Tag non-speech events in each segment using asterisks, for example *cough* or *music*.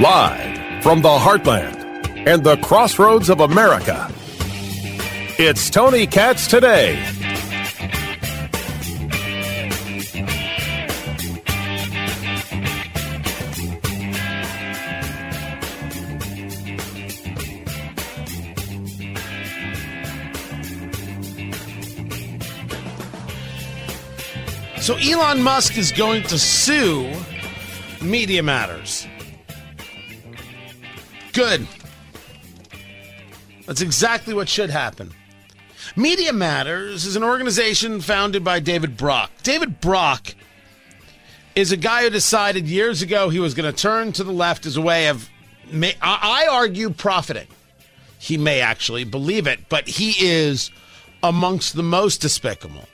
Live from the heartland and the crossroads of America, it's Tony Katz today. So Elon Musk is going to sue Media Matters. Good. That's exactly what should happen. Media Matters is an organization founded by David Brock. David Brock is a guy who decided years ago he was going to turn to the left as a way of, I argue, profiting. He may actually believe it, but he is amongst the most despicable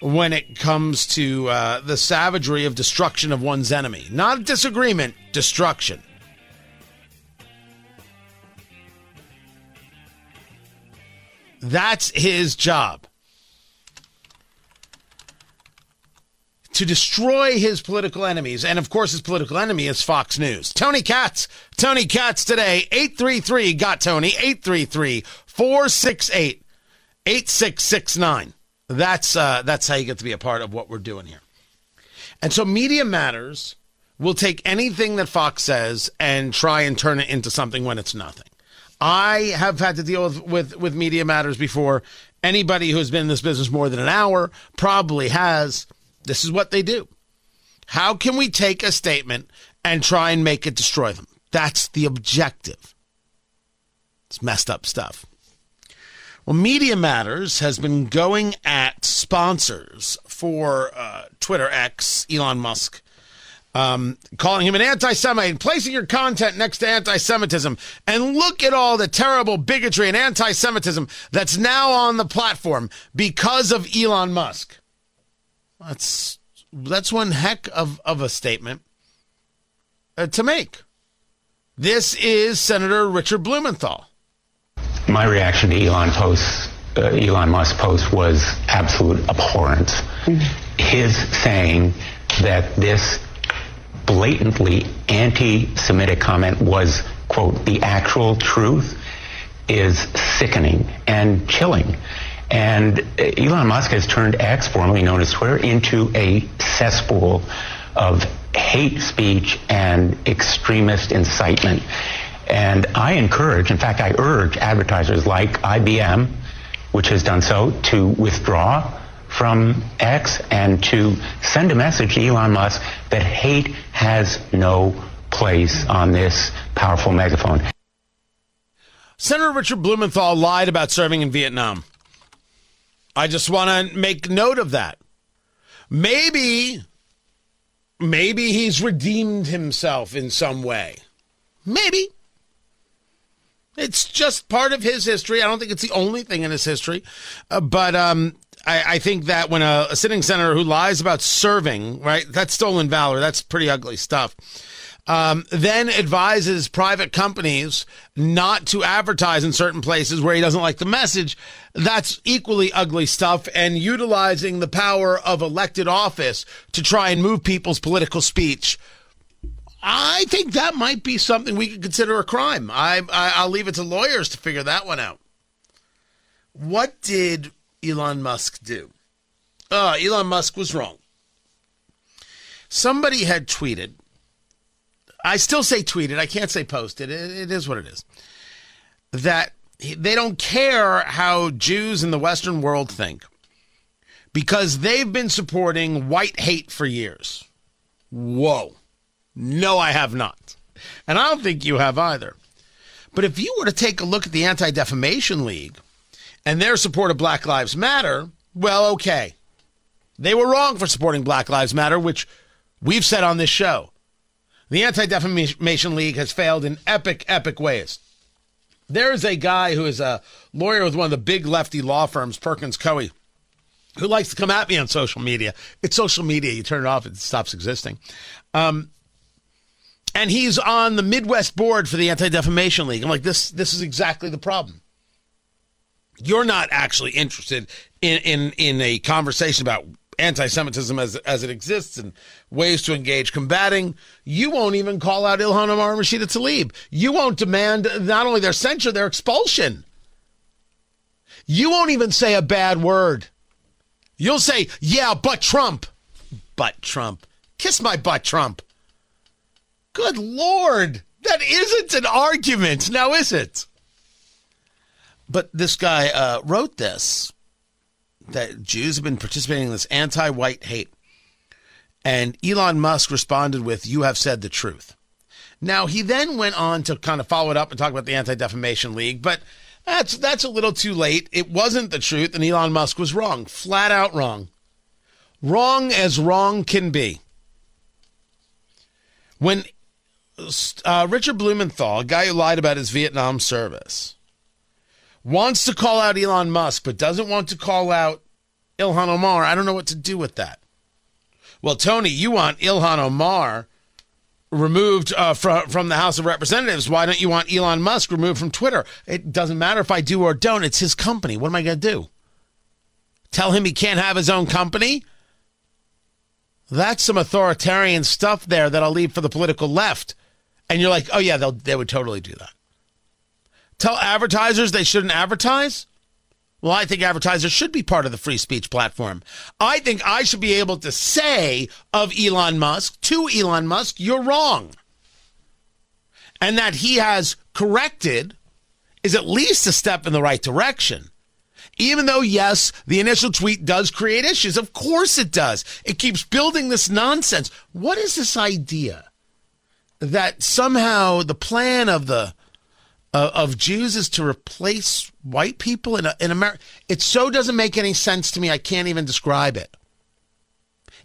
when it comes to uh, the savagery of destruction of one's enemy. Not disagreement, destruction. That's his job. To destroy his political enemies. And of course, his political enemy is Fox News. Tony Katz. Tony Katz today. 833 got Tony. 833 468 8669. That's uh, that's how you get to be a part of what we're doing here. And so Media Matters will take anything that Fox says and try and turn it into something when it's nothing. I have had to deal with, with, with Media Matters before. Anybody who's been in this business more than an hour probably has. This is what they do. How can we take a statement and try and make it destroy them? That's the objective. It's messed up stuff. Well, Media Matters has been going at sponsors for uh, Twitter X, Elon Musk, um, calling him an anti Semite, and placing your content next to anti Semitism. And look at all the terrible bigotry and anti Semitism that's now on the platform because of Elon Musk. That's, that's one heck of, of a statement uh, to make. This is Senator Richard Blumenthal my reaction to Elon post, uh, Elon Musk post was absolute abhorrence. Mm-hmm. His saying that this blatantly anti-Semitic comment was, quote, the actual truth is sickening and chilling. And Elon Musk has turned X, formerly known as Twitter, into a cesspool of hate speech and extremist incitement. And I encourage, in fact, I urge advertisers like IBM, which has done so, to withdraw from X and to send a message to Elon Musk that hate has no place on this powerful megaphone. Senator Richard Blumenthal lied about serving in Vietnam. I just want to make note of that. Maybe, maybe he's redeemed himself in some way. Maybe. It's just part of his history. I don't think it's the only thing in his history. Uh, but um, I, I, think that when a, a, sitting senator who lies about serving, right, that's stolen valor. That's pretty ugly stuff. Um, then advises private companies not to advertise in certain places where he doesn't like the message. That's equally ugly stuff and utilizing the power of elected office to try and move people's political speech I think that might be something we could consider a crime. I, I will leave it to lawyers to figure that one out. What did Elon Musk do? Uh, Elon Musk was wrong. Somebody had tweeted. I still say tweeted. I can't say posted. it, it is what it is. That they don't care how Jews in the Western world think because they've been supporting white hate for years. Whoa. No, I have not. And I don't think you have either. But if you were to take a look at the Anti Defamation League and their support of Black Lives Matter, well, okay. They were wrong for supporting Black Lives Matter, which we've said on this show. The Anti Defamation League has failed in epic, epic ways. There is a guy who is a lawyer with one of the big lefty law firms, Perkins Coie, who likes to come at me on social media. It's social media. You turn it off, it stops existing. Um, and he's on the Midwest board for the Anti Defamation League. I'm like, this this is exactly the problem. You're not actually interested in, in in a conversation about anti-Semitism as as it exists and ways to engage combating. You won't even call out Ilhan Omar and Rashida Tlaib. You won't demand not only their censure, their expulsion. You won't even say a bad word. You'll say, "Yeah, but Trump." But Trump. Kiss my butt, Trump. Good lord. That isn't an argument, now is it? But this guy uh, wrote this that Jews have been participating in this anti white hate. And Elon Musk responded with, You have said the truth. Now, he then went on to kind of follow it up and talk about the Anti Defamation League, but that's, that's a little too late. It wasn't the truth, and Elon Musk was wrong, flat out wrong. Wrong as wrong can be. When uh, Richard Blumenthal, a guy who lied about his Vietnam service, wants to call out Elon Musk, but doesn't want to call out Ilhan Omar. I don't know what to do with that. Well, Tony, you want Ilhan Omar removed uh, from from the House of Representatives. Why don't you want Elon Musk removed from Twitter? It doesn't matter if I do or don't. It's his company. What am I going to do? Tell him he can't have his own company? That's some authoritarian stuff there that I'll leave for the political left. And you're like, oh, yeah, they would totally do that. Tell advertisers they shouldn't advertise? Well, I think advertisers should be part of the free speech platform. I think I should be able to say of Elon Musk to Elon Musk, you're wrong. And that he has corrected is at least a step in the right direction. Even though, yes, the initial tweet does create issues. Of course it does. It keeps building this nonsense. What is this idea that somehow the plan of the of Jews is to replace white people in, in America? It so doesn't make any sense to me. I can't even describe it.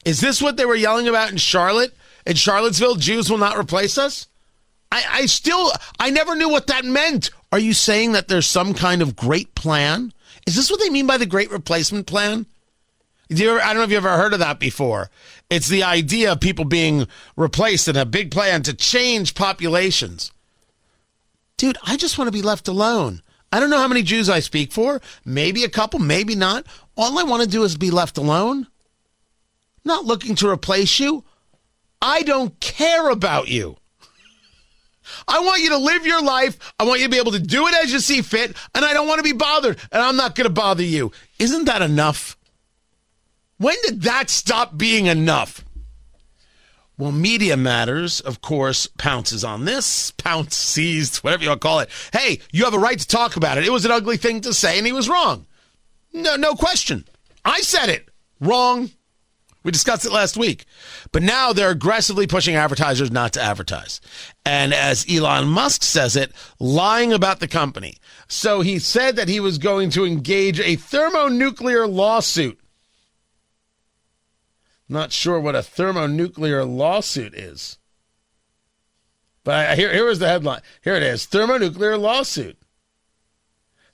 Is this what they were yelling about in Charlotte? In Charlottesville, Jews will not replace us? I, I still, I never knew what that meant. Are you saying that there's some kind of great plan? Is this what they mean by the great replacement plan? Ever, I don't know if you've ever heard of that before. It's the idea of people being replaced in a big plan to change populations. Dude, I just want to be left alone. I don't know how many Jews I speak for. Maybe a couple, maybe not. All I want to do is be left alone. Not looking to replace you. I don't care about you. I want you to live your life. I want you to be able to do it as you see fit, and I don't want to be bothered, and I'm not going to bother you. Isn't that enough? When did that stop being enough? Well, Media Matters, of course, pounces on this, pounce, seized, whatever you want to call it. Hey, you have a right to talk about it. It was an ugly thing to say, and he was wrong. No, no question. I said it. Wrong. We discussed it last week. But now they're aggressively pushing advertisers not to advertise. And as Elon Musk says it, lying about the company. So he said that he was going to engage a thermonuclear lawsuit. Not sure what a thermonuclear lawsuit is. But here, here was the headline. Here it is thermonuclear lawsuit.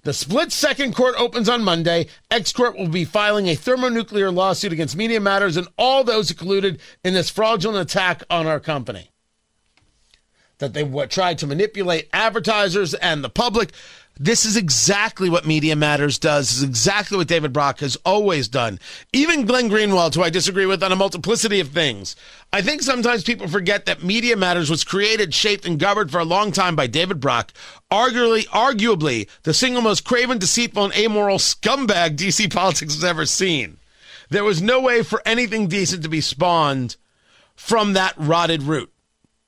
The split second court opens on Monday. X Corp will be filing a thermonuclear lawsuit against Media Matters and all those colluded in this fraudulent attack on our company. That they tried to manipulate advertisers and the public. This is exactly what Media Matters does. This is exactly what David Brock has always done. Even Glenn Greenwald, who I disagree with on a multiplicity of things. I think sometimes people forget that Media Matters was created, shaped, and governed for a long time by David Brock, arguably, arguably the single most craven, deceitful, and amoral scumbag DC politics has ever seen. There was no way for anything decent to be spawned from that rotted root.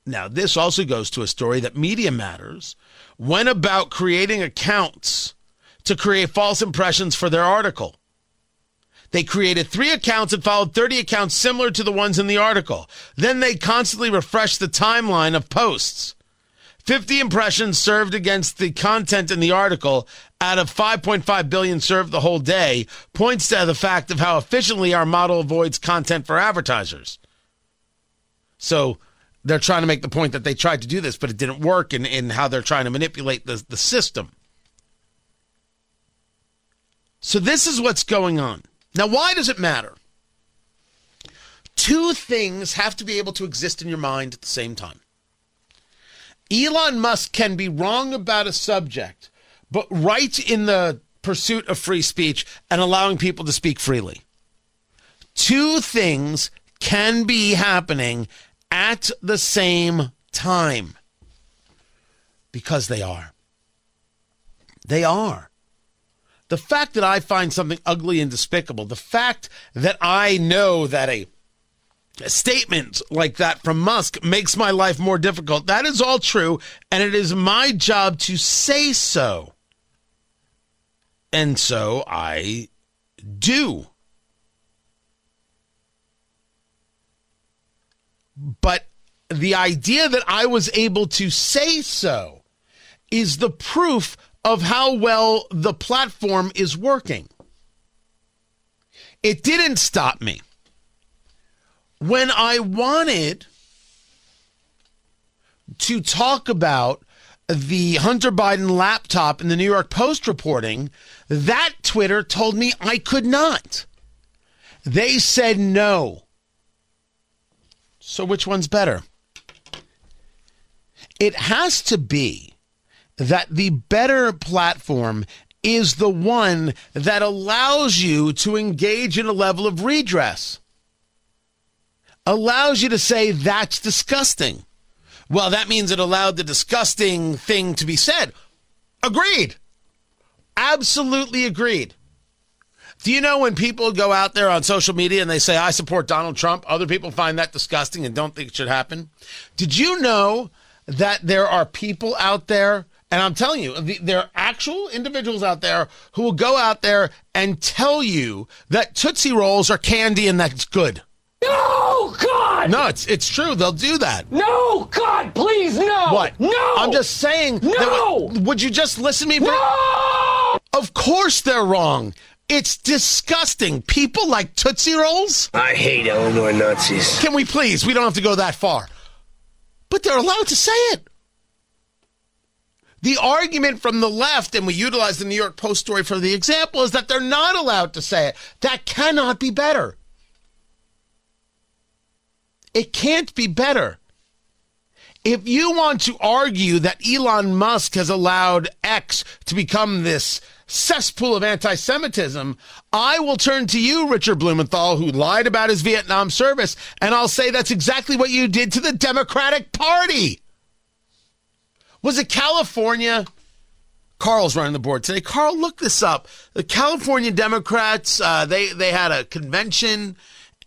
Now, this also goes to a story that Media Matters went about creating accounts to create false impressions for their article. They created three accounts and followed 30 accounts similar to the ones in the article. Then they constantly refreshed the timeline of posts. 50 impressions served against the content in the article out of 5.5 billion served the whole day points to the fact of how efficiently our model avoids content for advertisers. So they're trying to make the point that they tried to do this, but it didn't work in, in how they're trying to manipulate the, the system. So this is what's going on. Now, why does it matter? Two things have to be able to exist in your mind at the same time. Elon Musk can be wrong about a subject, but right in the pursuit of free speech and allowing people to speak freely. two things can be happening at the same time because they are. They are. The fact that I find something ugly and despicable, the fact that I know that a statement like that from Musk makes my life more difficult, that is all true, and it is my job to say so. And so I do. But the idea that I was able to say so is the proof of how well the platform is working. It didn't stop me. When I wanted to talk about the Hunter Biden laptop in the New York Post reporting, that Twitter told me I could not. They said no. So, which one's better? It has to be that the better platform is the one that allows you to engage in a level of redress, allows you to say, that's disgusting. Well, that means it allowed the disgusting thing to be said. Agreed. Absolutely agreed. Do you know when people go out there on social media and they say, I support Donald Trump, other people find that disgusting and don't think it should happen? Did you know that there are people out there and I'm telling you, there are actual individuals out there who will go out there and tell you that Tootsie Rolls are candy and that's good. No, God! No, it's it's true. They'll do that. No, God, please, no! What? No! I'm just saying. No! Would you just listen to me? For, No! Of course they're wrong. It's disgusting. People like Tootsie Rolls? I hate Illinois Nazis. Can we please? We don't have to go that far. But they're allowed to say it. The argument from the left, and we utilize the New York Post story for the example, is that they're not allowed to say it. That cannot be better. It can't be better. If you want to argue that Elon Musk has allowed X to become this cesspool of anti Semitism, I will turn to you, Richard Blumenthal, who lied about his Vietnam service, and I'll say that's exactly what you did to the Democratic Party. Was it California? Carl's running the board today. Carl, look this up. The California Democrats, uh, they, they had a convention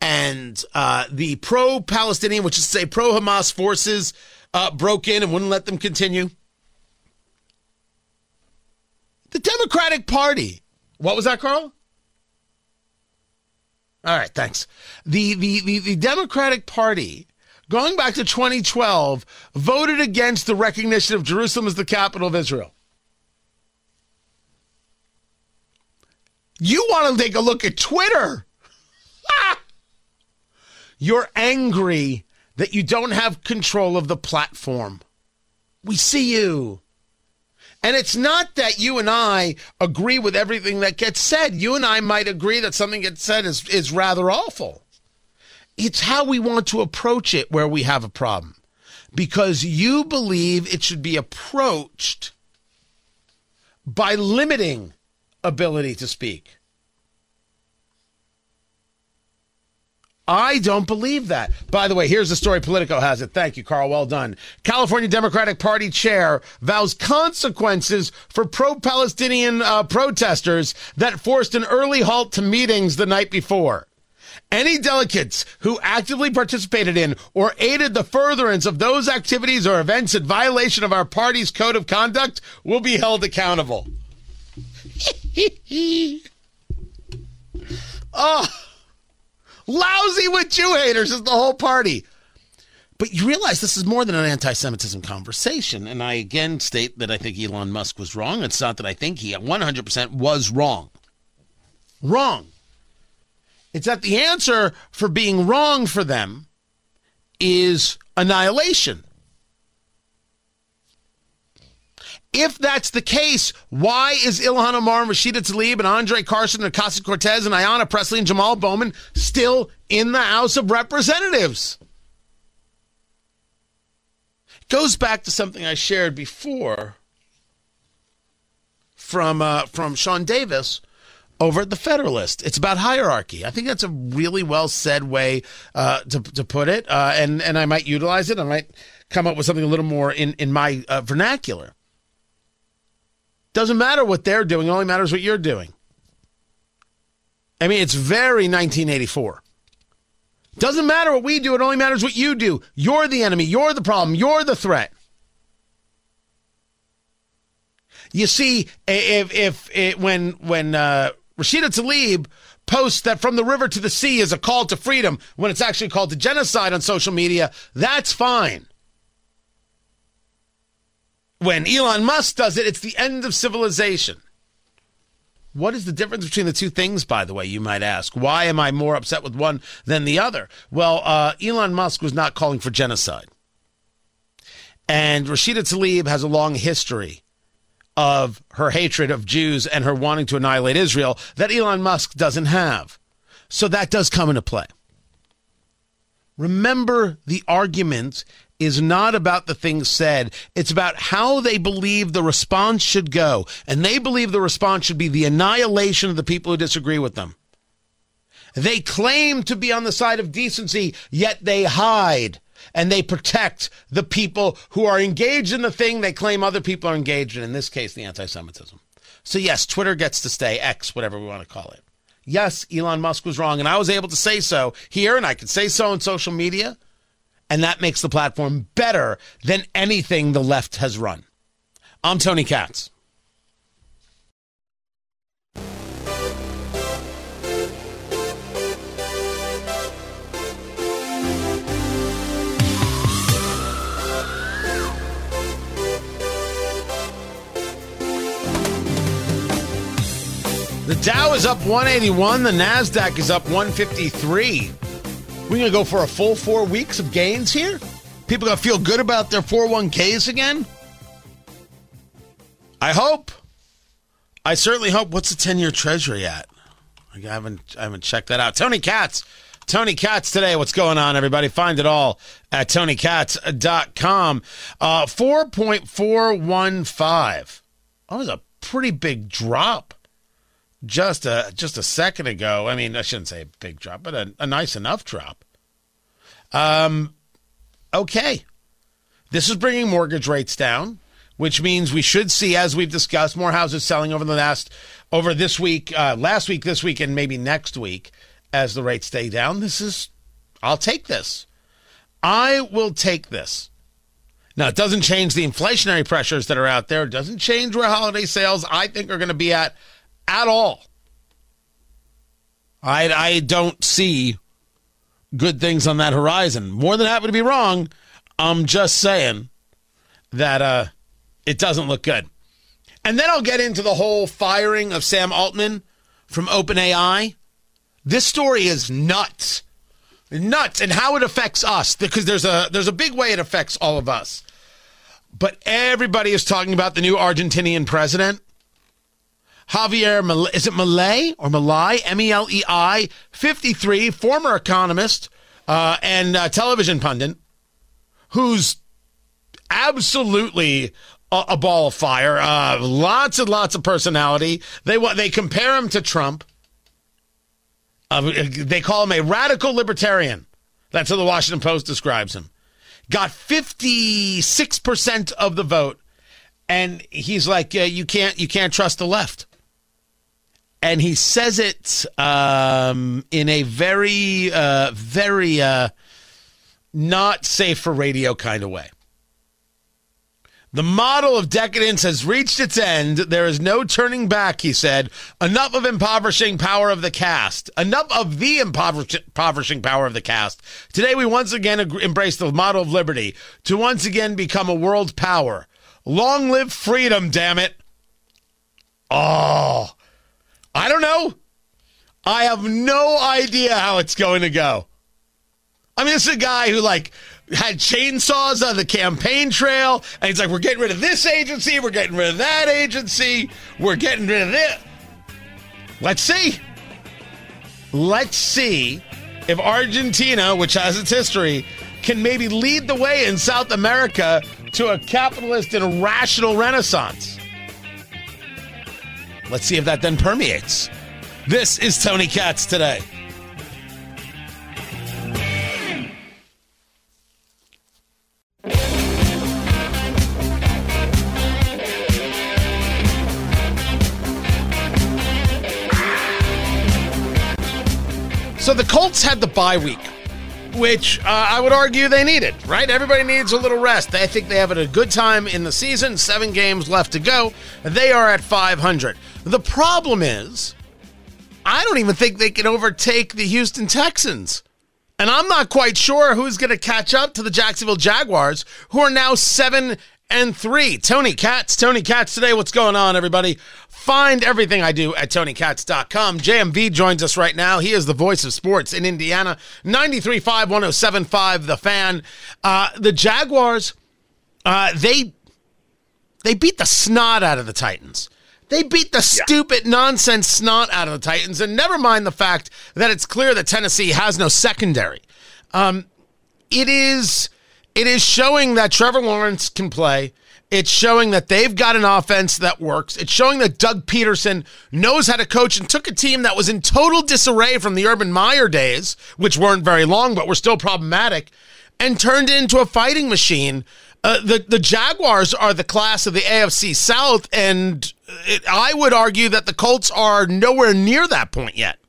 and uh, the pro-Palestinian, which is to say pro-Hamas forces, uh, broke in and wouldn't let them continue. The Democratic Party. What was that, Carl? All right, thanks. The the the, the Democratic Party, going back to 2012, voted against the recognition of Jerusalem as the capital of Israel. You want to take a look at Twitter? *laughs* You're angry that you don't have control of the platform. We see you. And it's not that you and I agree with everything that gets said. You and I might agree that something gets said is, is rather awful. It's how we want to approach it where we have a problem. Because you believe it should be approached by limiting ability to speak. I don't believe that. By the way, here's the story Politico has it. Thank you, Carl. Well done. California Democratic Party chair vows consequences for pro Palestinian uh, protesters that forced an early halt to meetings the night before. Any delegates who actively participated in or aided the furtherance of those activities or events in violation of our party's code of conduct will be held accountable. *laughs* oh. Lousy with Jew haters is the whole party. But you realize this is more than an anti Semitism conversation. And I again state that I think Elon Musk was wrong. It's not that I think he 100% was wrong. Wrong. It's that the answer for being wrong for them is annihilation. If that's the case, why is Ilhan Omar, Rashida Tlaib, and Andre Carson, and Ocasio Cortez, and Ayanna Pressley, and Jamal Bowman still in the House of Representatives? It goes back to something I shared before from uh, from Sean Davis, over at the Federalist. It's about hierarchy. I think that's a really well said way uh, to to put it, uh, and and I might utilize it. I might come up with something a little more in in my uh, vernacular. Doesn't matter what they're doing; it only matters what you're doing. I mean, it's very 1984. Doesn't matter what we do; it only matters what you do. You're the enemy. You're the problem. You're the threat. You see, if if, when when uh, Rashida Tlaib posts that from the river to the sea is a call to freedom when it's actually called to genocide on social media, that's fine. When Elon Musk does it, it's the end of civilization. What is the difference between the two things, by the way, you might ask? Why am I more upset with one than the other? Well, uh, Elon Musk was not calling for genocide. And Rashida Tlaib has a long history of her hatred of Jews and her wanting to annihilate Israel that Elon Musk doesn't have. So that does come into play. Remember, the argument is not about the things said. It's about how they believe the response should go. And they believe the response should be the annihilation of the people who disagree with them. They claim to be on the side of decency, yet they hide and they protect the people who are engaged in the thing they claim other people are engaged in, in this case, the anti Semitism. So, yes, Twitter gets to stay, X, whatever we want to call it. Yes, Elon Musk was wrong, and I was able to say so here, and I could say so on social media, and that makes the platform better than anything the left has run. I'm Tony Katz. The Dow is up 181. The NASDAQ is up 153. We're going to go for a full four weeks of gains here? People going to feel good about their 401ks again? I hope. I certainly hope. What's the 10 year treasury at? I haven't, I haven't checked that out. Tony Katz. Tony Katz today. What's going on, everybody? Find it all at tonykatz.com. Uh, 4.415. That was a pretty big drop just a just a second ago. I mean, I shouldn't say a big drop, but a, a nice enough drop. Um, okay, this is bringing mortgage rates down, which means we should see, as we've discussed, more houses selling over the last over this week, uh, last week, this week, and maybe next week as the rates stay down. This is, I'll take this. I will take this. Now, it doesn't change the inflationary pressures that are out there. It doesn't change where holiday sales, I think, are going to be at at all. I, I don't see good things on that horizon. More than happy to be wrong. I'm just saying that uh, it doesn't look good. And then I'll get into the whole firing of Sam Altman from OpenAI. This story is nuts. Nuts and how it affects us because there's a there's a big way it affects all of us. But everybody is talking about the new Argentinian president. Javier, is it Malay or Malay? M E L E I, 53, former economist uh, and uh, television pundit, who's absolutely a, a ball of fire. Uh, lots and lots of personality. They they compare him to Trump. Uh, they call him a radical libertarian. That's how the Washington Post describes him. Got 56% of the vote. And he's like, you can't, you can't trust the left and he says it um, in a very, uh, very uh, not safe for radio kind of way. The model of decadence has reached its end. There is no turning back, he said. Enough of impoverishing power of the caste. Enough of the impoverishing power of the caste. Today, we once again embrace the model of liberty to once again become a world power. Long live freedom, damn it. Oh, I don't know. I have no idea how it's going to go. I mean, this is a guy who like had chainsaws on the campaign trail, and he's like, "We're getting rid of this agency. We're getting rid of that agency. We're getting rid of this." Let's see. Let's see if Argentina, which has its history, can maybe lead the way in South America to a capitalist and rational renaissance. Let's see if that then permeates This is Tony Katz today. So the Colts had the bye week, which uh, I would argue they needed, right? Everybody needs a little rest. I think they have a good time in the season, seven games left to go. They are at 500. The problem is, I don't even think they can overtake the Houston Texans. And I'm not quite sure who's going to catch up to the Jacksonville Jaguars, who are now seven and three. Tony Katz, Tony Katz today. What's going on, everybody? Find everything I do at TonyKatz.com. JMV joins us right now. He is the voice of sports in Indiana. 93.5, 107.5, The Fan. Uh, the Jaguars, uh, they they beat the snot out of the Titans. They beat the yeah. stupid nonsense snot out of the Titans, and never mind the fact that it's clear that Tennessee has no secondary. Um, it is it is showing that Trevor Lawrence can play. It's showing that they've got an offense that works. It's showing that Doug Pederson knows how to coach and took a team that was in total disarray from the Urban Meyer days, which weren't very long, but were still problematic, and turned it into a fighting machine. Uh, the the Jaguars are the class of the AFC South, and it, I would argue that the Colts are nowhere near that point yet.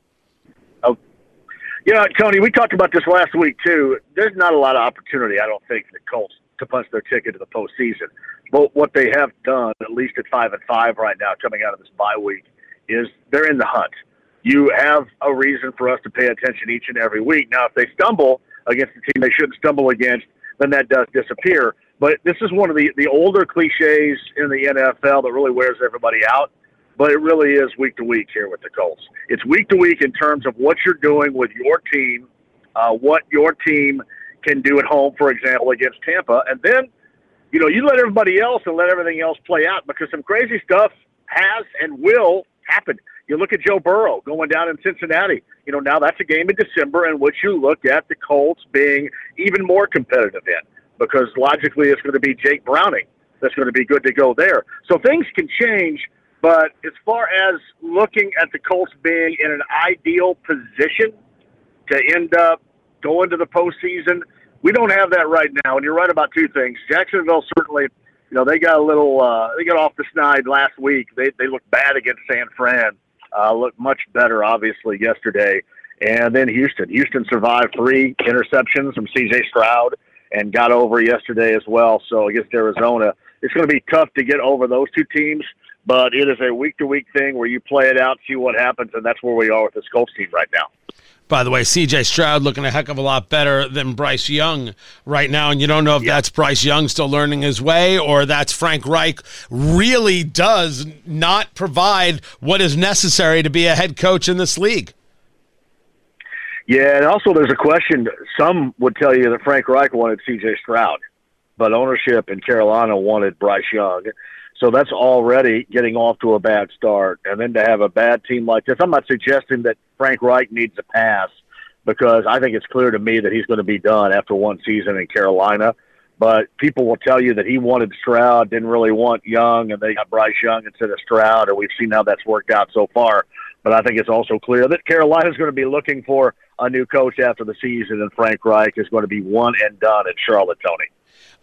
Oh, yeah, Tony, we talked about this last week too. There's not a lot of opportunity, I don't think, for the Colts to punch their ticket to the postseason. But what they have done, at least at five and five right now, coming out of this bye week, is they're in the hunt. You have a reason for us to pay attention each and every week. Now, if they stumble against the team they shouldn't stumble against, then that does disappear. But this is one of the, the older cliches in the NFL that really wears everybody out. But it really is week to week here with the Colts. It's week to week in terms of what you're doing with your team, uh, what your team can do at home, for example, against Tampa. And then you know, you let everybody else and let everything else play out because some crazy stuff has and will happen. You look at Joe Burrow going down in Cincinnati. You know, now that's a game in December in which you look at the Colts being even more competitive in because logically it's going to be Jake Browning that's going to be good to go there. So things can change, but as far as looking at the Colts being in an ideal position to end up going to the postseason – we don't have that right now. And you're right about two things. Jacksonville certainly, you know, they got a little, uh, they got off the snide last week. They they looked bad against San Fran. Uh, looked much better, obviously, yesterday. And then Houston. Houston survived three interceptions from C.J. Stroud and got over yesterday as well. So against Arizona, it's going to be tough to get over those two teams. But it is a week to week thing where you play it out, see what happens, and that's where we are with this Colts team right now. By the way, CJ Stroud looking a heck of a lot better than Bryce Young right now. And you don't know if that's Bryce Young still learning his way or that's Frank Reich really does not provide what is necessary to be a head coach in this league. Yeah, and also there's a question. Some would tell you that Frank Reich wanted CJ Stroud, but ownership in Carolina wanted Bryce Young. So that's already getting off to a bad start. And then to have a bad team like this, I'm not suggesting that Frank Reich needs a pass because I think it's clear to me that he's going to be done after one season in Carolina. But people will tell you that he wanted Stroud, didn't really want Young, and they got Bryce Young instead of Stroud, and we've seen how that's worked out so far. But I think it's also clear that Carolina's going to be looking for a new coach after the season, and Frank Reich is going to be one and done in Charlotte, Tony.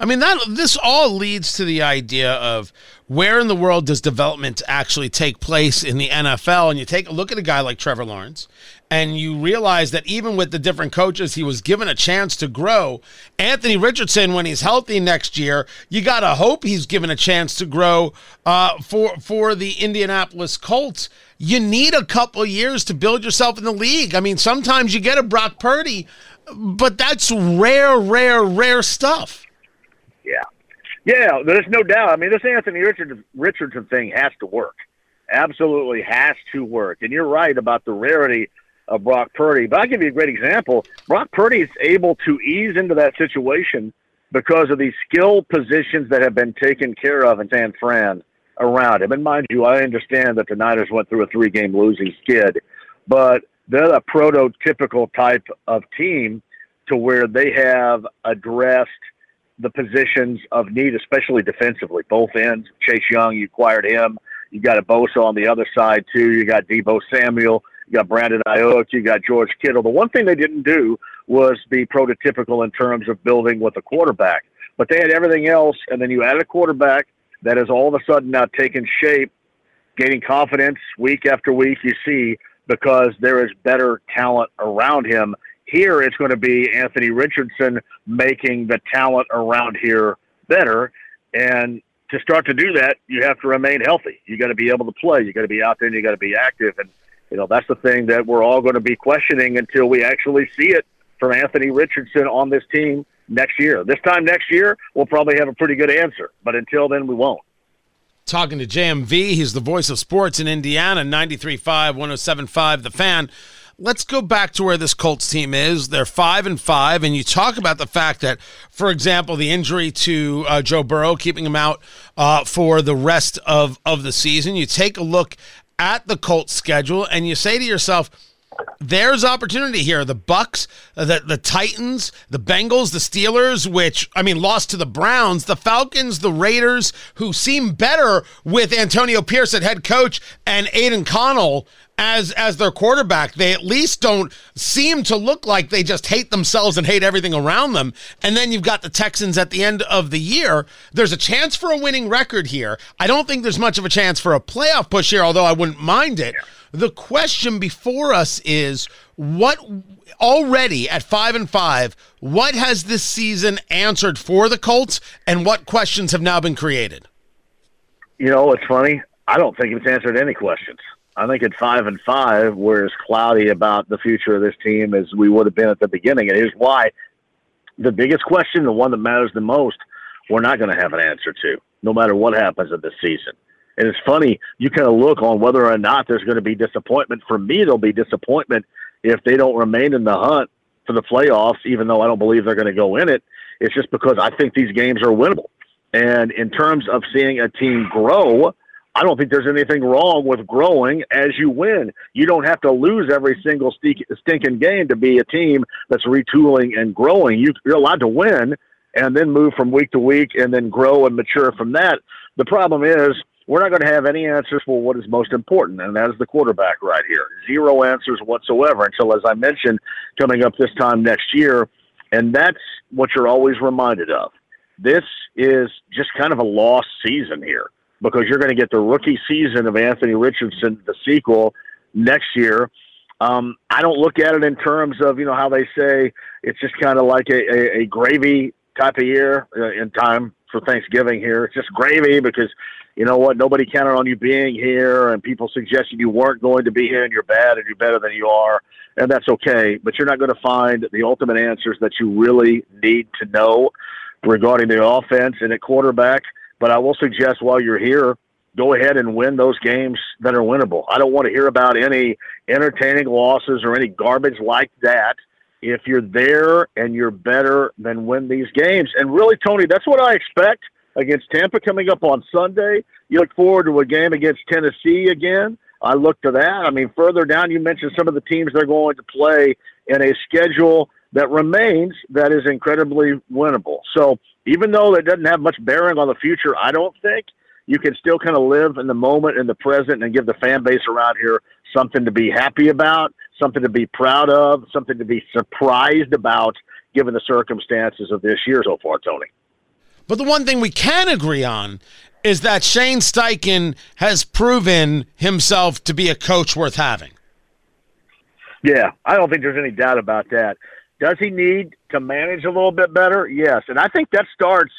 I mean that this all leads to the idea of where in the world does development actually take place in the NFL? And you take a look at a guy like Trevor Lawrence, and you realize that even with the different coaches, he was given a chance to grow. Anthony Richardson, when he's healthy next year, you got to hope he's given a chance to grow uh, for for the Indianapolis Colts. You need a couple years to build yourself in the league. I mean, sometimes you get a Brock Purdy, but that's rare, rare, rare stuff. Yeah. Yeah, there's no doubt. I mean, this Anthony Richardson, thing has to work. Absolutely has to work. And you're right about the rarity of Brock Purdy. But I'll give you a great example. Brock Purdy is able to ease into that situation because of these skill positions that have been taken care of in San Fran around him. And mind you, I understand that the Niners went through a three game losing skid, but they're a prototypical type of team to where they have addressed the positions of need, especially defensively. Both ends. Chase Young, you acquired him. You got a Bosa on the other side too. You got Deebo Samuel. You got Brandon Aiyuk. You got George Kittle. The one thing they didn't do was be prototypical in terms of building with a quarterback, but they had everything else. And then you add a quarterback that is all of a sudden now taking shape, gaining confidence week after week. You see because there is better talent around him. Here, it's going to be Anthony Richardson making the talent around here better. And to start to do that, you have to remain healthy. You got to be able to play. You got to be out there and you got to be active. And you know that's the thing that we're all going to be questioning until we actually see it from Anthony Richardson on this team next year. This time next year, we'll probably have a pretty good answer, but until then, we won't. Talking to JMV, he's the voice of sports in Indiana, 93.5, 107.5, The Fan let's go back to where this Colts team is. They're five and five, and you talk about the fact that, for example, the injury to uh, Joe Burrow, keeping him out uh, for the rest of of the season. You take a look at the Colts schedule, and you say to yourself there's opportunity here. The Bucs, uh, the the Titans, the Bengals, the Steelers, which I mean lost to the Browns, the Falcons, the Raiders, who seem better with Antonio Pierce at head coach and Aidan Connell as as their quarterback. They at least don't seem to look like they just hate themselves and hate everything around them. And then you've got the Texans at the end of the year. There's a chance for a winning record here. I don't think there's much of a chance for a playoff push here, although I wouldn't mind it. Yeah. The question before us is what already at five and five, what has this season answered for the Colts and what questions have now been created? You know, it's funny. I don't think it's answered any questions. I think at five and five, we're as cloudy about the future of this team as we would have been at the beginning. And here's why. The biggest question, the one that matters the most, we're not going to have an answer to, no matter what happens in this season. And it's funny, you kind of look on whether or not there's going to be disappointment. For me, there'll be disappointment if they don't remain in the hunt for the playoffs, even though I don't believe they're going to go in it. It's just because I think these games are winnable. And in terms of seeing a team grow, I don't think there's anything wrong with growing as you win. You don't have to lose every single stinking game to be a team that's retooling and growing. You're allowed to win and then move from week to week and then grow and mature from that. The problem is we're not going to have any answers for what is most important, and that is the quarterback right here. Zero answers whatsoever until, as I mentioned, coming up this time next year. And that's what you're always reminded of. This is just kind of a lost season here because you're going to get the rookie season of Anthony Richardson, the sequel, next year. Um, I don't look at it in terms of, you know, how they say it's just kind of like a, a, a gravy type of year uh, in time for Thanksgiving here. It's just gravy because you know what, nobody counted on you being here, and people suggested you weren't going to be here, and you're bad, and you're better than you are, and that's okay. But you're not going to find the ultimate answers that you really need to know regarding the offense and at quarterback. But I will suggest while you're here, go ahead and win those games that are winnable. I don't want to hear about any entertaining losses or any garbage like that. If you're there and you're better, then win these games. And really, Tony, that's what I expect against Tampa coming up on Sunday. You look forward to a game against Tennessee again. I look to that. I mean, further down, you mentioned some of the teams they're going to play in a schedule that remains that is incredibly winnable. So even though it doesn't have much bearing on the future, I don't think you can still kind of live in the moment, in the present, and give the fan base around here something to be happy about, something to be proud of, something to be surprised about, given the circumstances of this year so far, Tony. But the one thing we can agree on is that Shane Steichen has proven himself to be a coach worth having. Yeah, I don't think there's any doubt about that. Does he need to manage a little bit better? Yes, and I think that starts.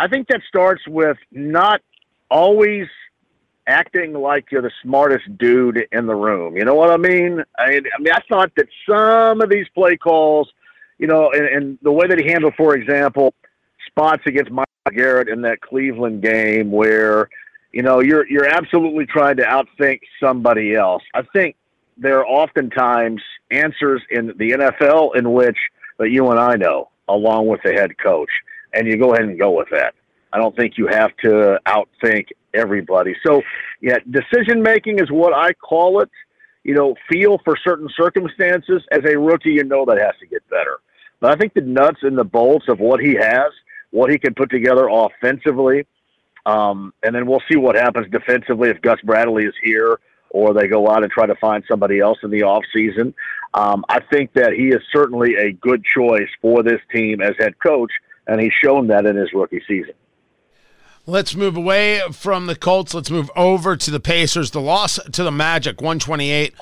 I think that starts with not always acting like you're the smartest dude in the room. You know what I mean? I, I mean, I thought that some of these play calls, you know, and, and the way that he handled, for example, spots against Mike Garrett in that Cleveland game where, you know, you're you're absolutely trying to outthink somebody else. I think there are oftentimes answers in the NFL in which that you and I know, along with the head coach, and you go ahead and go with that. I don't think you have to outthink everybody. So, yeah, decision making is what I call it. You know, feel for certain circumstances. As a rookie, you know that has to get better. But I think the nuts and the bolts of what he has what he can put together offensively. Um, and then we'll see what happens defensively if Gus Bradley is here or they go out and try to find somebody else in the off season. Um, I think that he is certainly a good choice for this team as head coach, and he's shown that in his rookie season. Let's move away from the Colts. Let's move over to the Pacers. The loss to the Magic, 128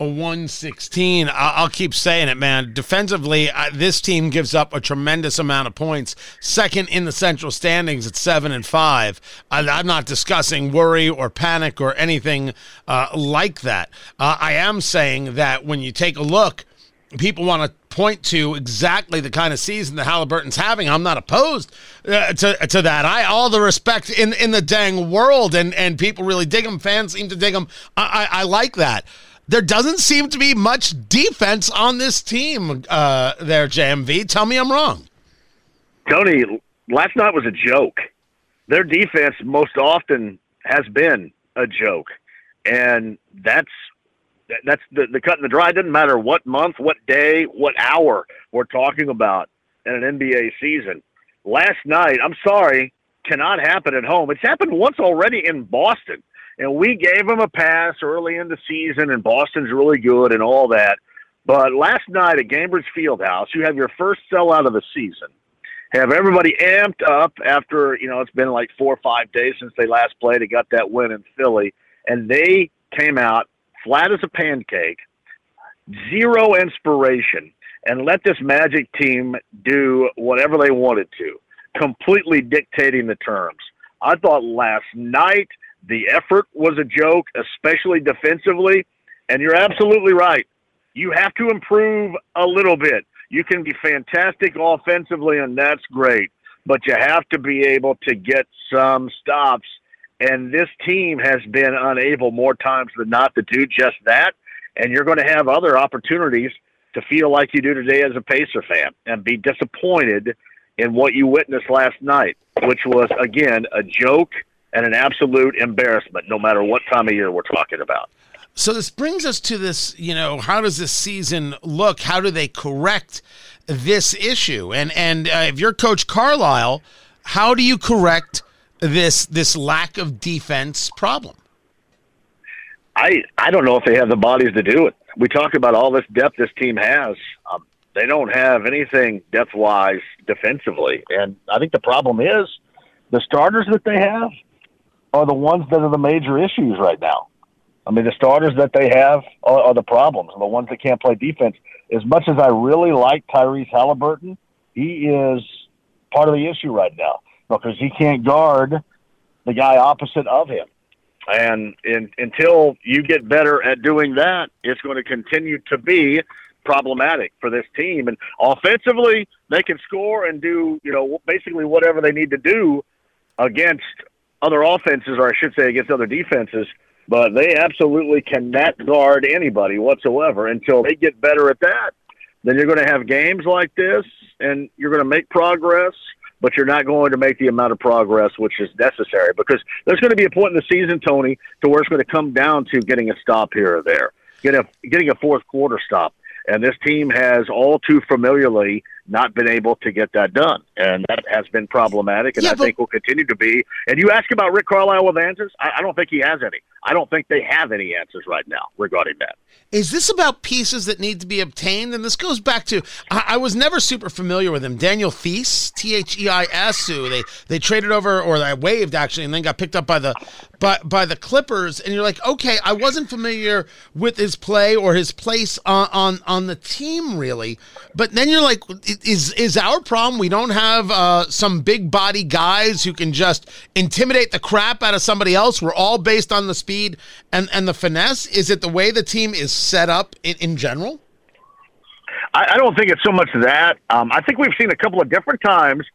a 116. I'll keep saying it, man. Defensively, this team gives up a tremendous amount of points. Second in the central standings at seven and five. I'm not discussing worry or panic or anything uh, like that. Uh, I am saying that when you take a look, people want to point to exactly the kind of season that Halliburton's having. I'm not opposed uh, to to that. I all the respect in in the dang world, and and people really dig him. Fans seem to dig him. I, I, I like that there doesn't seem to be much defense on this team uh, there, JMV. Tell me I'm wrong. Tony, last night was a joke. Their defense most often has been a joke. And that's that's the, the cut and the dry. It doesn't matter what month, what day, what hour we're talking about in an NBA season. Last night, I'm sorry, cannot happen at home. It's happened once already in Boston and we gave them a pass early in the season, and Boston's really good and all that. But last night at Gainbridge Fieldhouse, you have your first sellout of the season. Have everybody amped up after, you know, it's been like four or five days since they last played. They got that win in Philly, and they came out flat as a pancake, zero inspiration, and let this Magic team do whatever they wanted to, completely dictating the terms. I thought last night – the effort was a joke, especially defensively. And you're absolutely right. You have to improve a little bit. You can be fantastic offensively, and that's great, but you have to be able to get some stops. And this team has been unable more times than not to do just that. And you're going to have other opportunities to feel like you do today as a Pacer fan and be disappointed in what you witnessed last night, which was, again, a joke and an absolute embarrassment, no matter what time of year we're talking about. So this brings us to this, you know, how does this season look? How do they correct this issue? And and uh, if you're Coach Carlisle, how do you correct this this lack of defense problem? I I don't know if they have the bodies to do it. We talk about all this depth this team has. Um, they don't have anything depth wise defensively, and I think the problem is the starters that they have are the ones that are the major issues right now. I mean, the starters that they have are, are the problems, the ones that can't play defense. As much as I really like Tyrese Halliburton, he is part of the issue right now because he can't guard the guy opposite of him. And in, until you get better at doing that, it's going to continue to be problematic for this team. And offensively, they can score and do, you know, basically whatever they need to do against other offenses, or I should say against other defenses, but they absolutely cannot guard anybody whatsoever until they get better at that. Then you're going to have games like this, and you're going to make progress, but you're not going to make the amount of progress which is necessary because there's going to be a point in the season, Tony, to where it's going to come down to getting a stop here or there, getting a, getting a fourth quarter stop. And this team has all too familiarly not been able to get that done. And that has been problematic, and yeah, I but- think will continue to be. And you ask about Rick Carlisle with answers? I, I don't think he has any. I don't think they have any answers right now regarding that. Is this about pieces that need to be obtained? And this goes back to I, I was never super familiar with him. Daniel Theis, T H E I S, who they they traded over or they waived actually, and then got picked up by the by by the Clippers. And you're like, okay, I wasn't familiar with his play or his place on on, on the team really. But then you're like, is is our problem we don't have uh, some big body guys who can just intimidate the crap out of somebody else? We're all based on the speed and and the finesse. Is it the way the team is set up in, in general? I, I don't think it's so much that. Um, I think we've seen a couple of different times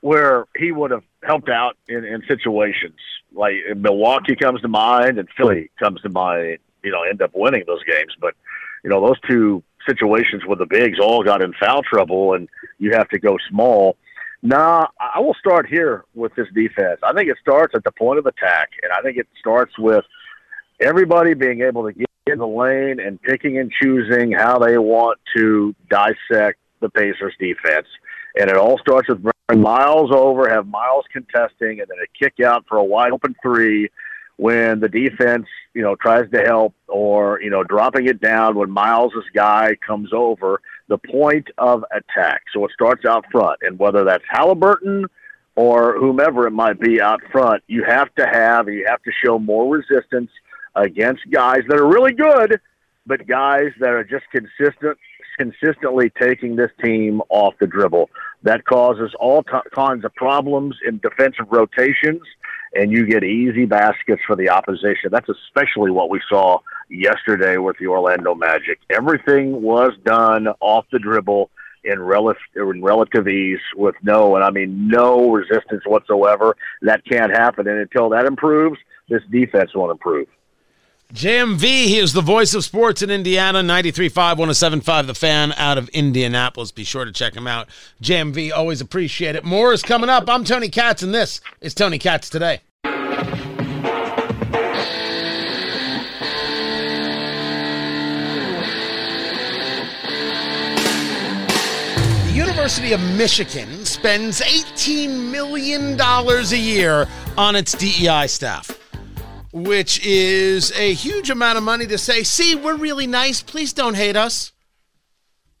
where he would have helped out in, in situations. Like Milwaukee comes to mind, and Philly comes to mind. You know, end up winning those games, but you know those two situations where the bigs all got in foul trouble, and you have to go small. Nah, I will start here with this defense. I think it starts at the point of attack, and I think it starts with everybody being able to get in the lane and picking and choosing how they want to dissect the Pacers defense. And it all starts with Myles over, have Myles contesting, and then a kick out for a wide open three when the defense, you know, tries to help or, you know, dropping it down when Myles' guy comes over, the point of attack. So it starts out front. And whether that's Halliburton or whomever it might be out front, you have to have, you have to show more resistance against guys that are really good, but guys that are just consistent, consistently taking this team off the dribble. That causes all t- kinds of problems in defensive rotations and you get easy baskets for the opposition. That's especially what we saw yesterday with the Orlando Magic. Everything was done off the dribble in relative in relative ease with no and I mean no resistance whatsoever. That can't happen, and until that improves, this defense won't improve. JMV, he is the voice of sports in Indiana, 93.5, 107.5, The Fan out of Indianapolis. Be sure to check him out. JMV, always appreciate it. More is coming up. I'm Tony Katz, and this is Tony Katz Today. The University of Michigan spends $18 million a year on its DEI staff which is a huge amount of money to say, see, we're really nice. Please don't hate us.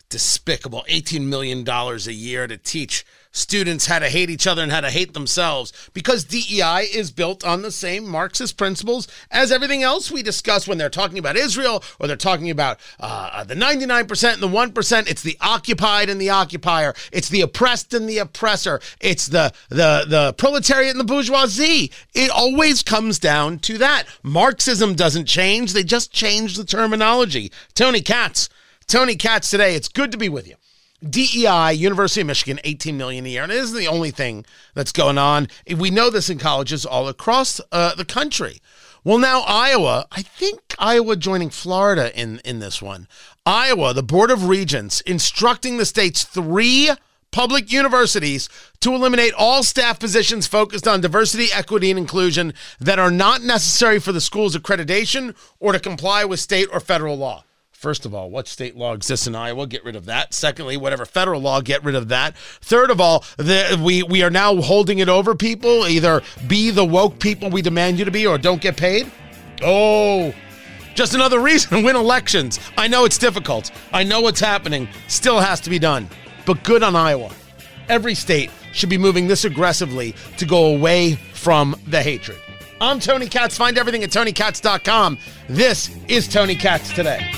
Despicable. $18 million a year to teach students how to hate each other and how to hate themselves because DEI is built on the same Marxist principles as everything else we discuss when they're talking about Israel or they're talking about uh, the 99% and the 1%. It's the occupied and the occupier. It's the oppressed and the oppressor. It's the, the, the proletariat and the bourgeoisie. It always comes down to that. Marxism doesn't change. They just change the terminology. Tony Katz. Tony Katz today. It's good to be with you. DEI, University of Michigan, 18 million a year. And it isn't the only thing that's going on. We know this in colleges all across uh, the country. Well, now Iowa, I think Iowa joining Florida in, in this one. Iowa, the Board of Regents, instructing the state's three public universities to eliminate all staff positions focused on diversity, equity, and inclusion that are not necessary for the school's accreditation or to comply with state or federal law. First of all, what state law exists in Iowa? Get rid of that. Secondly, whatever federal law, get rid of that. Third of all, the, we we are now holding it over people. Either be the woke people we demand you to be, or don't get paid. Oh, just another *laughs* reason to win elections. I know it's difficult. I know what's happening. Still has to be done. But good on Iowa. Every state should be moving this aggressively to go away from the hatred. I'm Tony Katz. Find everything at TonyKatz.com. This is Tony Katz today.